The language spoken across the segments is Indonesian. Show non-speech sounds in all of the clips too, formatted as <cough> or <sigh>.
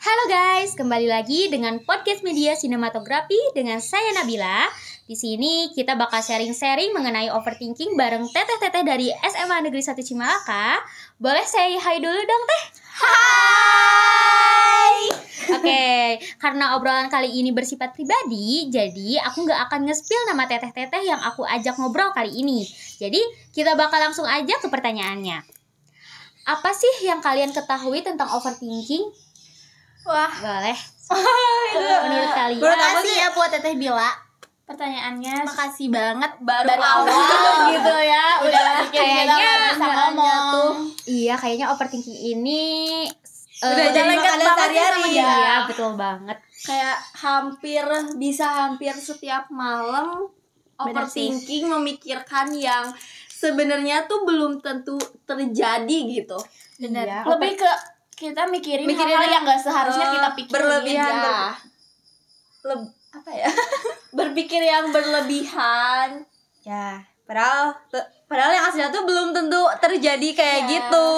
Halo guys, kembali lagi dengan podcast media sinematografi dengan saya Nabila. Di sini kita bakal sharing-sharing mengenai overthinking bareng teteh-teteh dari SMA Negeri 1 Cimalaka. Boleh saya hai dulu dong teh? Hai. Oke, karena obrolan kali ini bersifat pribadi, jadi aku nggak akan nge-spill nama teteh-teteh yang aku ajak ngobrol kali ini. Jadi kita bakal langsung aja ke pertanyaannya. Apa sih yang kalian ketahui tentang overthinking? Wah, Boleh. <laughs> Menurut kalian? menurut aku sih ya buat Teteh Bila. pertanyaannya Makasih banget baru, baru awal awal. <laughs> gitu ya. Udah kita Kayaknya bisa ngomong. Iya, kayaknya overthinking ini Udah makanan banget sehari-hari sama ya. Iya, betul banget. kayak hampir bisa hampir setiap malam overthinking memikirkan yang sebenarnya tuh belum tentu terjadi gitu. Bener. Iya, Lebih ke kita mikirin, Mikirin hal-hal yang, yang nggak seharusnya eh, kita pikirin. berlebihan, ya. ber- Leb- apa ya? <laughs> Berpikir yang berlebihan. Ya, padahal padahal yang aslinya tuh belum tentu terjadi kayak Iya. gitu.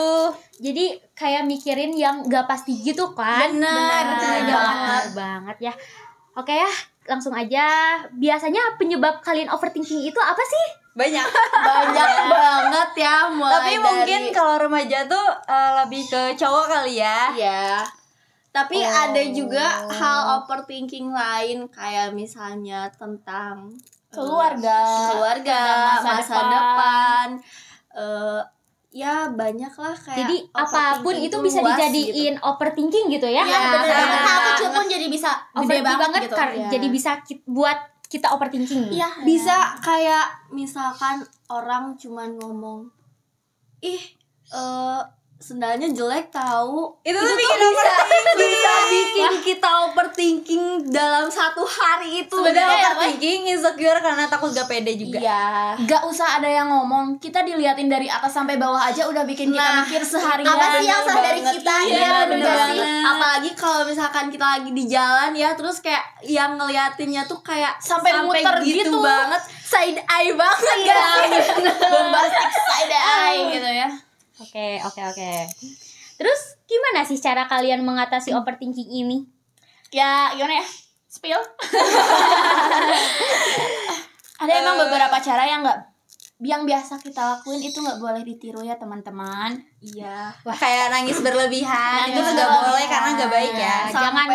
Jadi kayak mikirin yang gak pasti gitu kan? Bener, bener banget. banget ya. Oke ya, langsung aja. Biasanya penyebab kalian overthinking itu apa sih? Banyak. Banyak <laughs> banget ya mulai Tapi mungkin dari- kalau remaja tuh eh, lebih ke cowok kali ya. ya. Tapi Oh. ada juga hal overthinking lain kayak misalnya tentang eh, Keluarga. keluarga, masa masa, depan. depan. eh, ya banyak lah kayak Jadi apa pun itu bisa luas dijadiin overthinking gitu ya? Ya, bener bener. banget. Hal kecil pun jadi bisa gede Overthinking banget, banget, gitu. kar- Iya. jadi bisa buat kita overthinking. Iya. bisa kayak misalkan orang cuman ngomong ih eh sendalnya jelek tahu Itu tuh bikin overthinking. bisa bikin kita overthinking dalam satu hari itu Sebenarnya overthinking insecure karena takut gak pede juga. Iya. Gak usah ada yang ngomong. Kita diliatin dari atas sampai bawah aja udah bikin kita Nah, mikir seharian. Apa sih yang salah dari kita Iya, ya bener sih apalagi kalau misalkan kita lagi di jalan ya terus kayak yang ngeliatinnya tuh kayak Sampai muter gitu. banget side eye banget Iya, guys bombastic side eye gitu ya. Oke, oke, oke. Terus gimana sih cara kalian mengatasi overthinking ini? Ya, gimana ya? Spill. <laughs> ada emang beberapa cara yang nggak yang biasa kita lakuin itu nggak boleh ditiru ya teman-teman. iya Wah, kayak nangis berlebihan Nangis itu tuh gak berlebihan. boleh karena gak baik ya. Nah, jangan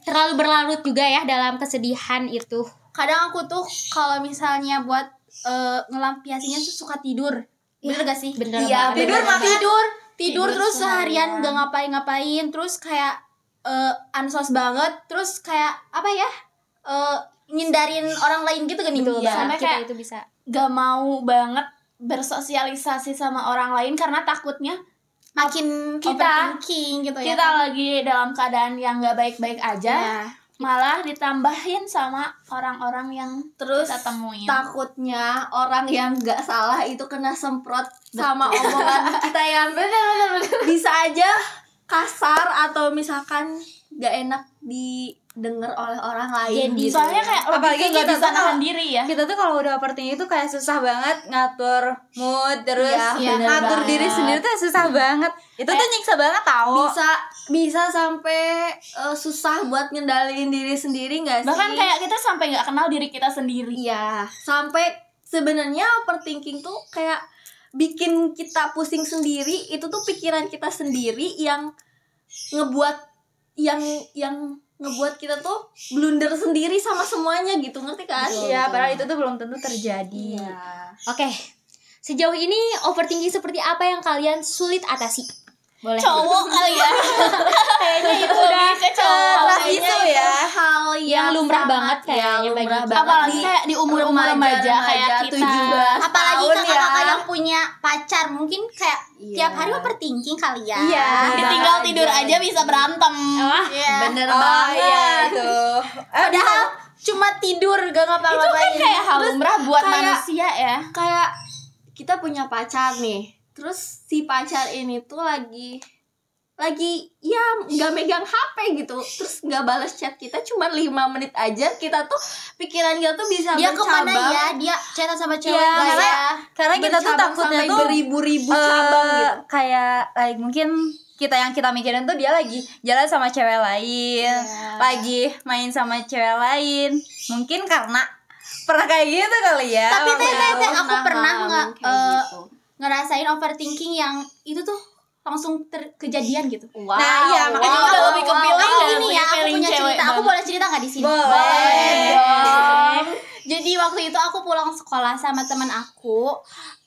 terlalu berlarut juga ya dalam kesedihan itu. Kadang aku tuh kalau misalnya buat eh, ngelampiasinya tuh suka tidur. Bener gak sih? Bener Iya, banget. tidur bener tidur tidur Tidur terus seharian gak ngapain-ngapain terus kayak eh ansos banget terus kayak apa ya eh ngindarin orang lain gitu kan Betul Iya. sampai kita kayak itu bisa. gak mau banget bersosialisasi sama orang lain karena takutnya Makin kita gitu ya. kita lagi dalam keadaan yang gak baik-baik aja Ya. Malah ditambahin sama orang-orang yang terus kita temuin takutnya orang yang nggak salah itu kena semprot sama omongan <laughs> kita yang bisa aja kasar atau misalkan nggak enak didengar oleh orang lain Jadi, gitu soalnya ya. kayak lebih Apalagi kita bisa tuh nahan diri ya Kita tuh kalau udah overthinking itu kayak susah banget ngatur mood terus bener ngatur banget. diri sendiri tuh susah banget. Itu tuh nyiksa banget tau. bisa bisa sampai eh, susah buat ngendaliin diri sendiri nggak sih bahkan kayak kita sampai nggak kenal diri kita sendiri iya sampai sebenarnya overthinking tuh kayak bikin kita pusing sendiri itu tuh pikiran kita sendiri yang ngebuat yang yang ngebuat kita tuh blunder sendiri sama semuanya gitu ngerti kan Iya, padahal itu tuh belum tentu terjadi. Oke. Sejauh ini overthinking seperti apa yang kalian sulit atasi? Boleh. cowok kali ya <laughs> kayaknya itu udah ke cowok issue itu ya. hal Yang lumrah sangat- banget kayaknya ya, bagi lumrah banget apalagi di kayak di umur umur remaja kayak kita 17 Apalagi kakak-kakak ya. yang punya pacar mungkin kayak Iya. tiap hari overthinking kali ya. Iya. ditinggal tidur aja bisa berantem Iya. bener Oh banget iya itu. Eh, padahal cuma tidur gak itu ngapa-ngapain kan kayak hal lumrah buat kayak- manusia ya kayak kita punya pacar nih terus si pacar ini tuh lagi lagi ya nggak megang HP gitu terus nggak balas chat kita cuma lima menit aja kita tuh pikiran kita tuh bisa Dia ke mana bercabang ya? Dia chatan sama cewek Iya, nggak karena- ya? karena kita tuh takutnya tuh beribu-ribu eh, cabang gitu kayak like mungkin kita yang kita mikirin tuh dia lagi jalan sama cewek lain, lagi main sama cewek lain. Mungkin karena pernah kayak gitu kali ya. Tapi teh aku pernah nggak gitu. Ngerasain overthinking yang itu tuh langsung ter- kejadian gitu. Wow, Nah, iya, makanya wow, udah lebih ke wow, feeling wow, gini ya, aku punya cerita. Aku boleh cerita nggak di sini? Boleh. Jadi waktu itu aku pulang sekolah sama teman aku.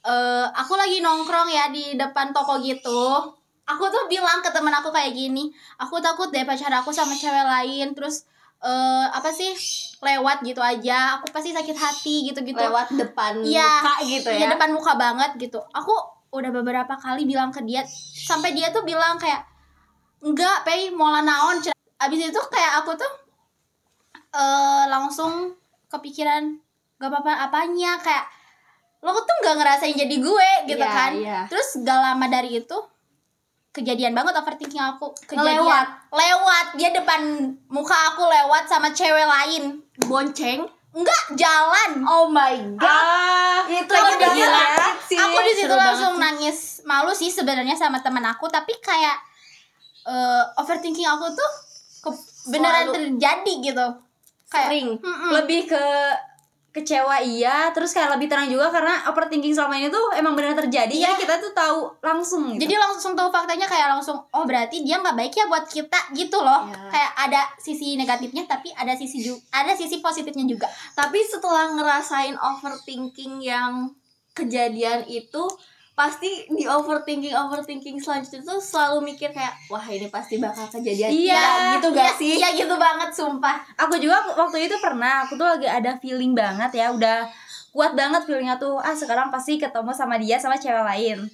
eh aku lagi nongkrong ya di depan toko gitu. Aku tuh bilang ke teman aku kayak gini, aku takut deh pacar aku sama cewek lain terus eh apa sih lewat gitu aja. Aku pasti sakit hati gitu-gitu. lewat depan Iya, muka gitu ya. Iya depan muka banget gitu. Aku udah beberapa kali bilang ke dia sampai dia tuh bilang kayak enggak, pay mola naon. Cina." Abis itu kayak aku tuh eh langsung kepikiran gak apa-apa apanya kayak lo tuh nggak ngerasain jadi gue gitu Iya, kan. iya. Terus gak lama dari itu kejadian banget overthinking aku kejadian Ngelewat. lewat dia depan muka aku lewat sama cewek lain bonceng. enggak jalan Oh my god. Ah, itu Aku udah sih. aku di situ langsung nangis malu sih sebenarnya sama teman aku tapi kayak eh, overthinking aku tuh beneran Selalu. terjadi gitu kayak Sering. Mm-mm. lebih ke kecewa iya, terus kayak lebih tenang juga karena overthinking selama ini tuh emang benar terjadi. Iya. Jadi kita tuh tahu langsung gitu. jadi langsung tahu faktanya kayak langsung oh berarti dia nggak baik ya buat kita gitu loh Iya. kayak ada sisi negatifnya tapi ada sisi juga ada sisi positifnya juga Tapi setelah ngerasain overthinking yang kejadian itu pasti di overthinking overthinking selanjutnya tuh selalu mikir kayak wah ini pasti bakal kejadian. Iya, Ya, gitu gak Iya- sih? iya gitu banget sumpah. Aku juga waktu itu pernah aku tuh lagi ada feeling banget ya udah kuat banget feelingnya tuh ah sekarang pasti ketemu sama dia sama cewek lain.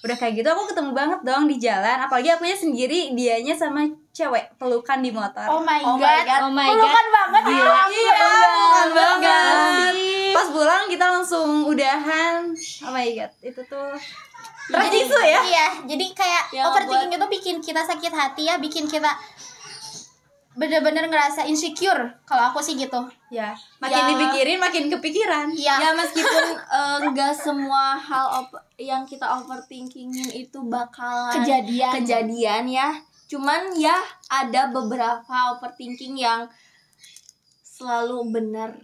Udah kayak gitu aku ketemu banget dong di jalan apalagi akunya sendiri dianya sama cewek pelukan di motor. Oh my Oh my god God. Oh my pelukan banget Gila, ya. iya, pelukan banget. Pas pulang kita langsung udahan. Oh my god, itu tuh jadi Tertisu ya? iya jadi kayak Ya, overthinking itu bikin kita sakit hati ya bikin kita bener-bener ngerasa insecure kalau aku sih gitu Ya, makin Ya. dipikirin makin kepikiran. iya ya meskipun eh, nggak semua hal op- yang kita overthinkingin itu bakalan kejadian kejadian ya cuman ya ada beberapa overthinking yang selalu benar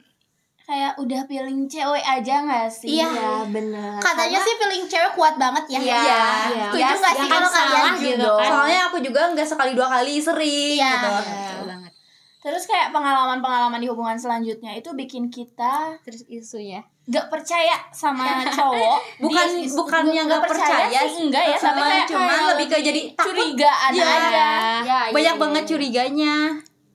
kayak udah feeling cewek aja nggak sih iya benar katanya sih feeling cewek kuat banget ya Iya, Iya. setuju Ya, nggak sih kalau kalian gitu kan. Soalnya aku juga nggak sekali dua kali sering Iya. gitu. Banget. Terus kayak pengalaman-pengalaman di hubungan selanjutnya itu bikin kita Terus isunya. gak percaya sama cowok. <laughs> Bukan Dia- bukan yang nggak percaya, sih enggak ya, tapi sama kayak cuman kayak lebih ke jadi curigaan Iya. aja. ya, Banyak iya, banget iya. curiganya.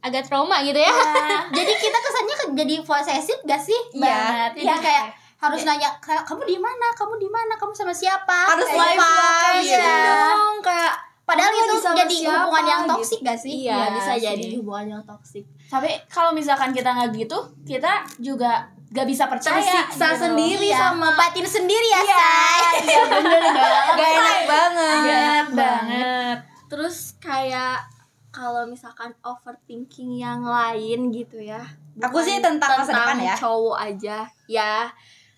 Agak trauma gitu ya. <laughs> jadi kita kesannya ke- jadi posesif gak sih Iya. banget jadi kayak harus nanya "Ka- kamu di mana kamu di mana kamu sama siapa Harus Kayak live gitu. location Iya. dong kayak padahal itu jadi siapa, hubungan yang gitu. toksik gak sih iya Iya bisa sih. jadi hubungan yang toksik Tapi kalau misalkan kita nggak gitu, kita juga gak bisa percaya. tersiksa gitu. sendiri Iya, sama batin sendiri ya say Iya bener. Gak <laughs> enak banget. Gak enak banget. terus kayak kalau misalkan overthinking yang lain gitu ya. Aku bukan sih tentang masa depan ya. cowok aja. Ya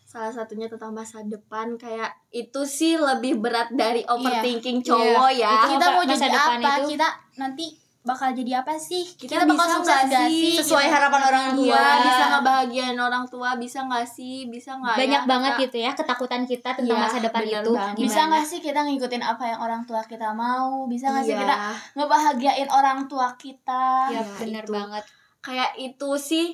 salah satunya tentang masa depan. Kayak itu sih lebih berat dari overthinking cowok ya. Kita mau Masa jadi depan apa? itu- kita nanti bakal jadi apa sih Kita bakal bisa sukses nggak gak sih? sih Sesuai Gitu. harapan orang tua. Iya, Iya. bisa ngebahagiain orang tua, bisa nggak sih? Bisa nggak ya? Banyak banget kita- gitu ya ketakutan kita tentang Iya, masa depan bener itu. banget. Bisa nggak sih kita ngikutin apa yang orang tua kita mau? Bisa nggak sih Iya. kita ngebahagiain orang tua kita? Ya, Iya, bener itu. banget. Kayak itu sih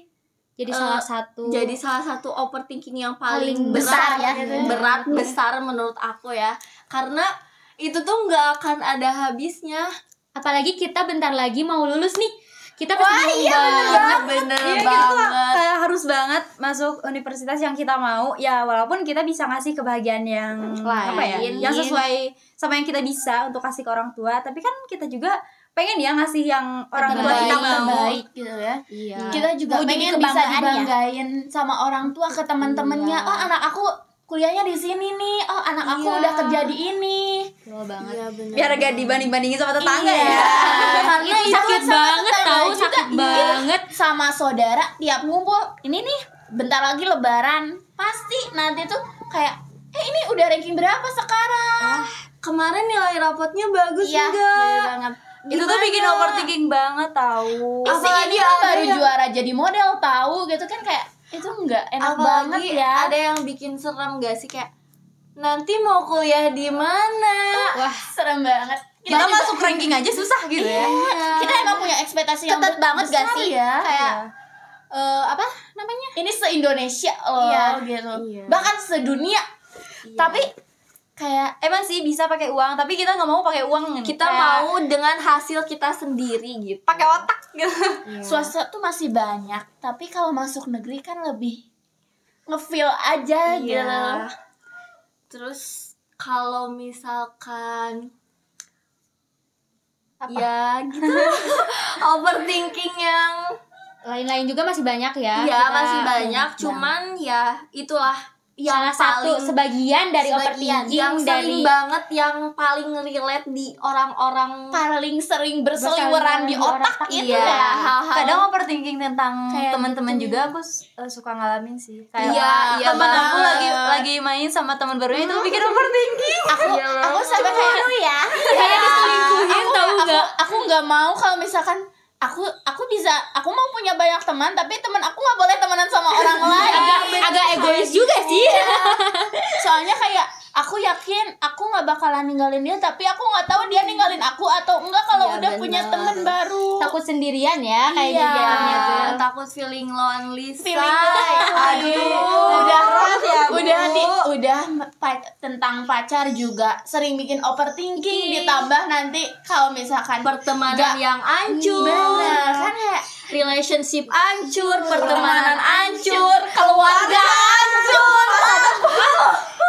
Jadi Eh, salah satu jadi salah satu overthinking yang paling, Paling besar, besar ya. berat besar menurut aku ya karena itu tuh nggak akan ada habisnya apalagi kita bentar lagi mau lulus nih. Kita pasti Wah, iya, banget. bener Iya kita tuh banget kayak harus banget masuk universitas yang kita mau ya walaupun kita bisa ngasih kebahagiaan yang apa ya Lain. yang sesuai sama yang kita bisa untuk kasih ke orang tua tapi kan kita juga pengen ya ngasih yang orang tua kita Terbaik, mau Terbaik gitu ya. iya Kita juga Mau pengen bisa kebanggaan ya? dibanggain sama orang tua ke teman-temannya. Iya. Oh anak aku kuliahnya di sini nih. Oh anak aku Iya. udah kerja di ini. Betul banget. Iya, bener biar gak dibanding bandingin sama tetangga Iya. ya Karena Itu itu sakit sama banget tahu, juga. sakit Iya. banget. sama saudara tiap ngumpul ini nih bentar lagi lebaran pasti nanti tuh kayak eh ini udah ranking berapa sekarang kemarin nilai rapotnya bagus Iya, enggak bener banget. Itu tuh bikin overthinking banget tahu. Apalagi ini baru juara jadi model tahu gitu kan kayak itu enggak enak apalagi banget ya. ada yang bikin serem gak sih kayak nanti mau kuliah di mana Wah, serem banget. Kita masuk ranking aja susah gitu ya. Kita emang punya ekspektasi yang Ketat banget gak sih? ya. Kayak eh, apa namanya? Ini se-Indonesia loh Iya. gitu. Iya. Bahkan sedunia. Tapi kayak Emang sih bisa pakai uang, tapi kita nggak mau pakai uang. kita Kayak mau dengan hasil kita sendiri gitu pakai otak gitu. swasta tuh masih banyak, tapi kalau masuk negeri kan lebih ngefeel aja gitu. Iya. terus kalau misalkan ya gitu <laughs> overthinking yang Lain-lain juga masih banyak ya. ya Kita- masih banyak cuman ya itulah yang salah satu sebagian dari sebagian overthinking yang dari sering banget yang paling relate di orang-orang Paling sering berseliweran di otak itu iya ya. hal-hal Kadang overthinking tentang teman-teman gitu. juga aku uh, suka ngalamin sih. Kayak Iya, iya teman aku lagi lagi main sama teman barunya itu bikin overthinking. <laughs> Aku aku sampai kayak ya. kayak diselingkuhin, tahu nggak? aku nggak mau kalau misalkan aku aku bisa aku mau punya banyak teman tapi teman aku nggak boleh temenan sama orang lain agak agak egois juga sih. soalnya kayak aku yakin aku nggak bakalan ninggalin dia tapi aku nggak tahu dia ninggalin aku atau enggak kalau Iya, udah punya bener. teman baru Takut sendirian ya kayak Iya. jadinya tuh. Ya, takut feeling lonely feeling say. aduh udah berat ya, Bu. udah di udah pa- tentang pacar juga sering bikin overthinking ditambah nanti kalau misalkan pertemanan Nggak. yang hancur bener kan kayak relationship hancur pertemanan hancur keluarga hancur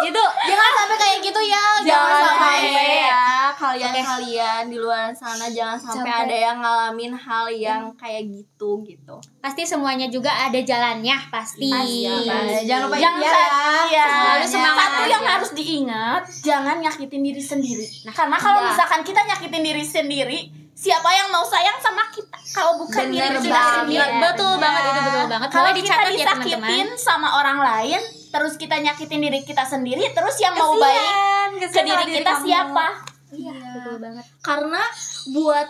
Itu Jangan sampai kayak gitu ya. jangan sampai. sampai ya kalian-kalian di luar sana jangan sampai, Sampai. ada yang ngalamin hal yang kayak gitu gitu pasti semuanya juga ada jalannya pasti. Pasti, pasti. Jangan lupa jangan ikhtiar ya. iya. Selalu semangat satu aja. yang harus diingat jangan nyakitin diri sendiri nah karena kalau Iya. misalkan kita nyakitin diri sendiri siapa yang mau sayang sama kita kalau bukan Bener diri kita sendiri Betul banget itu betul banget. kalau Boleh kita dicatat ya disakitin teman-teman. sama orang lain terus kita nyakitin diri kita sendiri terus yang mau baik ke diri kita siapa Betul banget. karena buat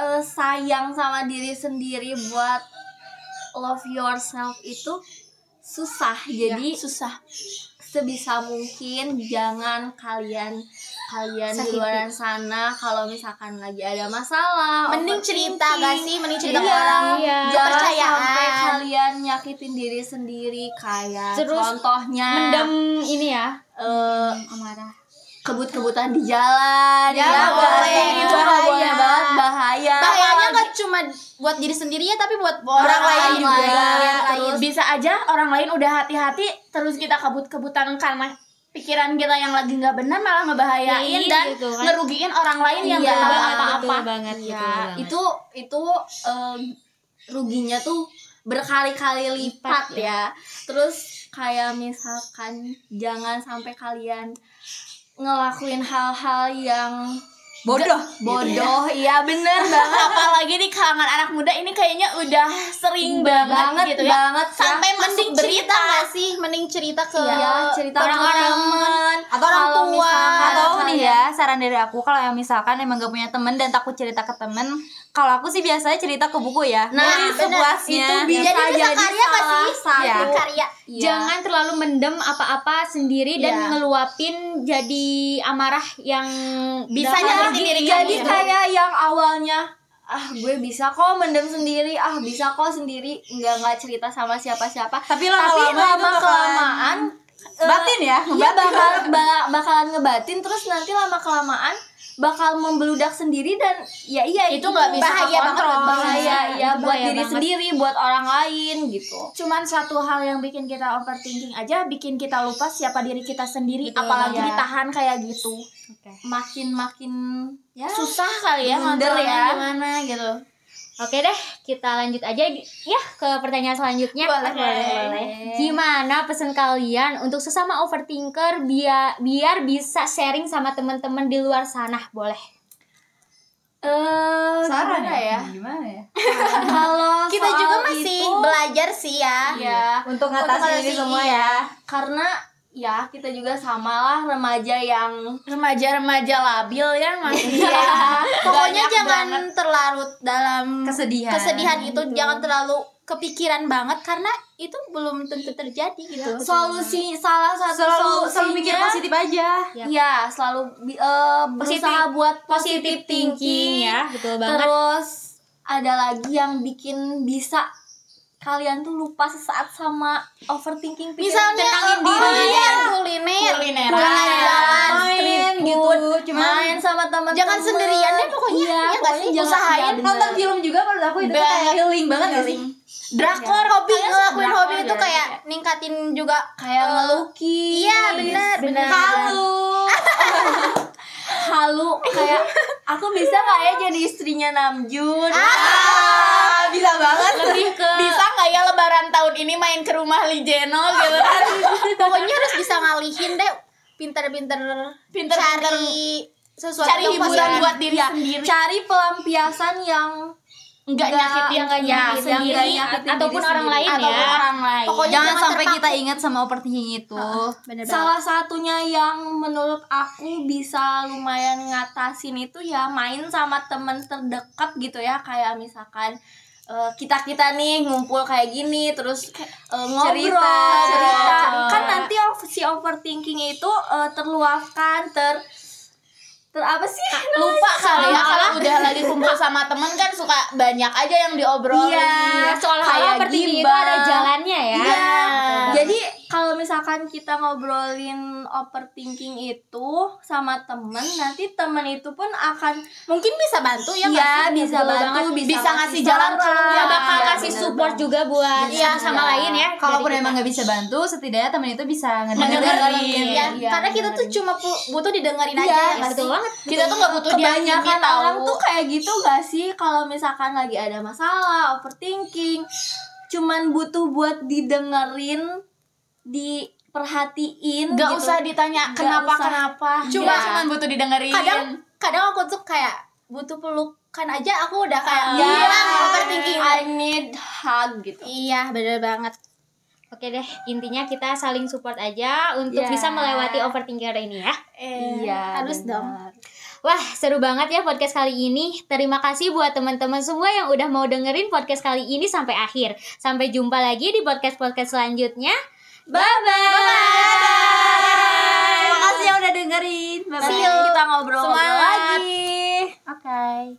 eh, sayang sama diri sendiri buat love yourself itu susah jadi susah sebisa mungkin jangan kalian kalian di luar sana kalau misalkan lagi ada masalah Mending cerita gak sih? Mending cerita ke iya, orang. Iya. jangan Kepercayaan. Nyakitin diri sendiri kayak Terus contohnya Mendem ini ya eh, amarah. kebut-kebutan di jalan Ya, nggak boleh. itu Bahaya. bahaya banget bahaya Bahayanya gak cuma buat diri sendiri ya, tapi buat orang, orang, lain lain juga juga. terus bisa aja orang lain udah hati-hati terus kita kabut-kebutan karena pikiran kita yang lagi nggak benar malah ngebahayain Iya, dan gitu kan. ngerugiin orang lain yang Iya, nggak tahu betul apa-apa banget, Iya, banget. itu itu em, ruginya tuh berkali-kali lipat ya. Terus kayak misalkan jangan sampai kalian ngelakuin hal-hal yang Bodoh. bodoh. Iya bener banget. apalagi di kalangan anak muda ini kayaknya udah sering banget, banget gitu ya banget sampai ya. Mending cerita berita gak sih? Mending cerita ke Iya, cerita ke orang-orang temen atau orang tua. misalkan Atau nih kalian- ya saran dari aku kalau yang misalkan emang gak punya temen dan takut cerita ke temen, kalau aku sih biasanya cerita ke buku ya. Nah, Jadi sepuasnya. itu bisa Jadi bisa jadi karya gak salah sih? satu. Iya. Berkarya. Iya. Jangan terlalu mendem apa-apa sendiri dan Iya. ngeluapin jadi amarah yang Bisa nyakitin diri jadi kamu. kayak yang awalnya ah gue bisa kok mendem sendiri ah bisa kok sendiri nggak nggak cerita sama siapa-siapa Tapi tapi lama-lama lama kelamaan eh, batin ya, ngebatin. bakal ba- bakalan ngebatin terus nanti lama kelamaan bakal membeludak sendiri dan ya iya Itu nggak bisa bahaya banget kekontrol. bahaya ya buat bahaya diri banget. sendiri buat orang lain gitu cuman satu hal yang bikin kita overthinking aja bikin kita lupa siapa diri kita sendiri Betul, apalagi ya. ditahan kayak gitu makin makin ya susah kali ya ngontrolnya ya. gimana gitu Oke deh, kita lanjut aja ya ke pertanyaan selanjutnya. Boleh, boleh. Gimana pesan kalian untuk sesama overthinker biar biar bisa sharing sama teman-teman di luar sana? Boleh. eh Saran gimana ya Gimana ya? <laughs> kalau <laughs> Kita soal juga masih itu, belajar sih ya. ya Untuk ngatasin ini semua iya. ya. karena ya kita juga samalah remaja yang Remaja-remaja labil ya masih Iya. <laughs> Jangan terlarut dalam Kesedihan. kesedihan itu jangan terlalu kepikiran banget karena itu belum tentu terjadi gitu. solusi salah satu selalu solusinya selalu mikir positif aja. ya selalu bi- eh, Positif- berusaha buat positive thinking thinking ya betul banget terus ada lagi yang bikin bisa kalian tuh lupa sesaat sama overthinking pikiran Misalnya tentangin oh, diri iya, kuliner, Kulineran. jalan-jalan, Main gitu, cuman main sama teman-teman Jangan sendirian deh pokoknya, iya, ya pokoknya sih? jangan- Usahain. iya. Nonton film juga menurut aku itu kayak healing banget gak sih? Drakor, hobi ngelakuin drakor hobi itu ya, kayak ningkatin juga kayak eh, ngelukis Iya, bener, bener. halu <laughs> halu kayak aku bisa nggak ya jadi istrinya Namjoon? Ah, bisa banget. lebih ke bisa nggak ya lebaran tahun ini main ke rumah Lijeno gitu? Kan <laughs> Pokoknya harus bisa ngalihin deh pinter-pinter Pinter-pinter cari sesuatu cari hiburan buat diri ya, sendiri. cari pelampiasan yang nggak Nggak- nyakitin yang nggak ya, sendiri nyakitin ataupun diri orang sendiri. lain ataupun ya orang lain Pokoknya Jangan jangan sampai terpaku. kita ingat sama overthinking itu. Bener banget. salah satunya yang menurut aku bisa lumayan ngatasin itu ya main sama temen terdekat gitu ya kayak misalkan kita kita nih ngumpul kayak gini terus eh, ngobrol Cerita, cerita cerita. kan nanti si overthinking itu eh, terluapkan ter ter apa sih? Lupa kali ya kalau udah lagi kumpul sama temen kan suka banyak aja yang diobrolin. Iya, seolah-olah kayak overthinking itu ada jalannya ya. Iya. Jadi kalau misalkan kita ngobrolin overthinking itu sama temen, nanti temen itu pun akan Mungkin bisa bantu ya Iya, bisa Betul bantu, banget. bisa, Bisa ngasih jalan keluar. ya bakal Iya, kasih bener support juga buat Iya, sama lain ya. Kalaupun dari emang nggak bisa bantu, setidaknya temen itu bisa Ngedengerin. ngedengerin. Ya, Iya, karena kita tuh cuma butuh didengerin Iya, aja ya Ya, betul banget. Kita tuh nggak butuh kebanyakan tahu orang tuh kayak gitu gak sih? Kalau misalkan lagi ada masalah overthinking cuman butuh buat didengerin diperhatiin nggak gitu. usah ditanya Nggak kenapa usah. kenapa Cuma- cuma cuman butuh didengerin Kadang kadang aku tuh kayak butuh pelukan aja aku udah kayak Iya. hilang overthinking. I need hug gitu Iya, bener banget. Oke deh, intinya kita saling support aja untuk Iya. bisa melewati overthinker ini ya. iya harus benar. dong. Wah, seru banget ya podcast kali ini. Terima kasih buat teman-teman semua yang udah mau dengerin podcast kali ini sampai akhir. Sampai jumpa lagi di podcast-podcast selanjutnya. Bye-bye. Makasih yang udah dengerin. Bye-bye. Nanti kita ngobrol-ngobrol lagi Oke.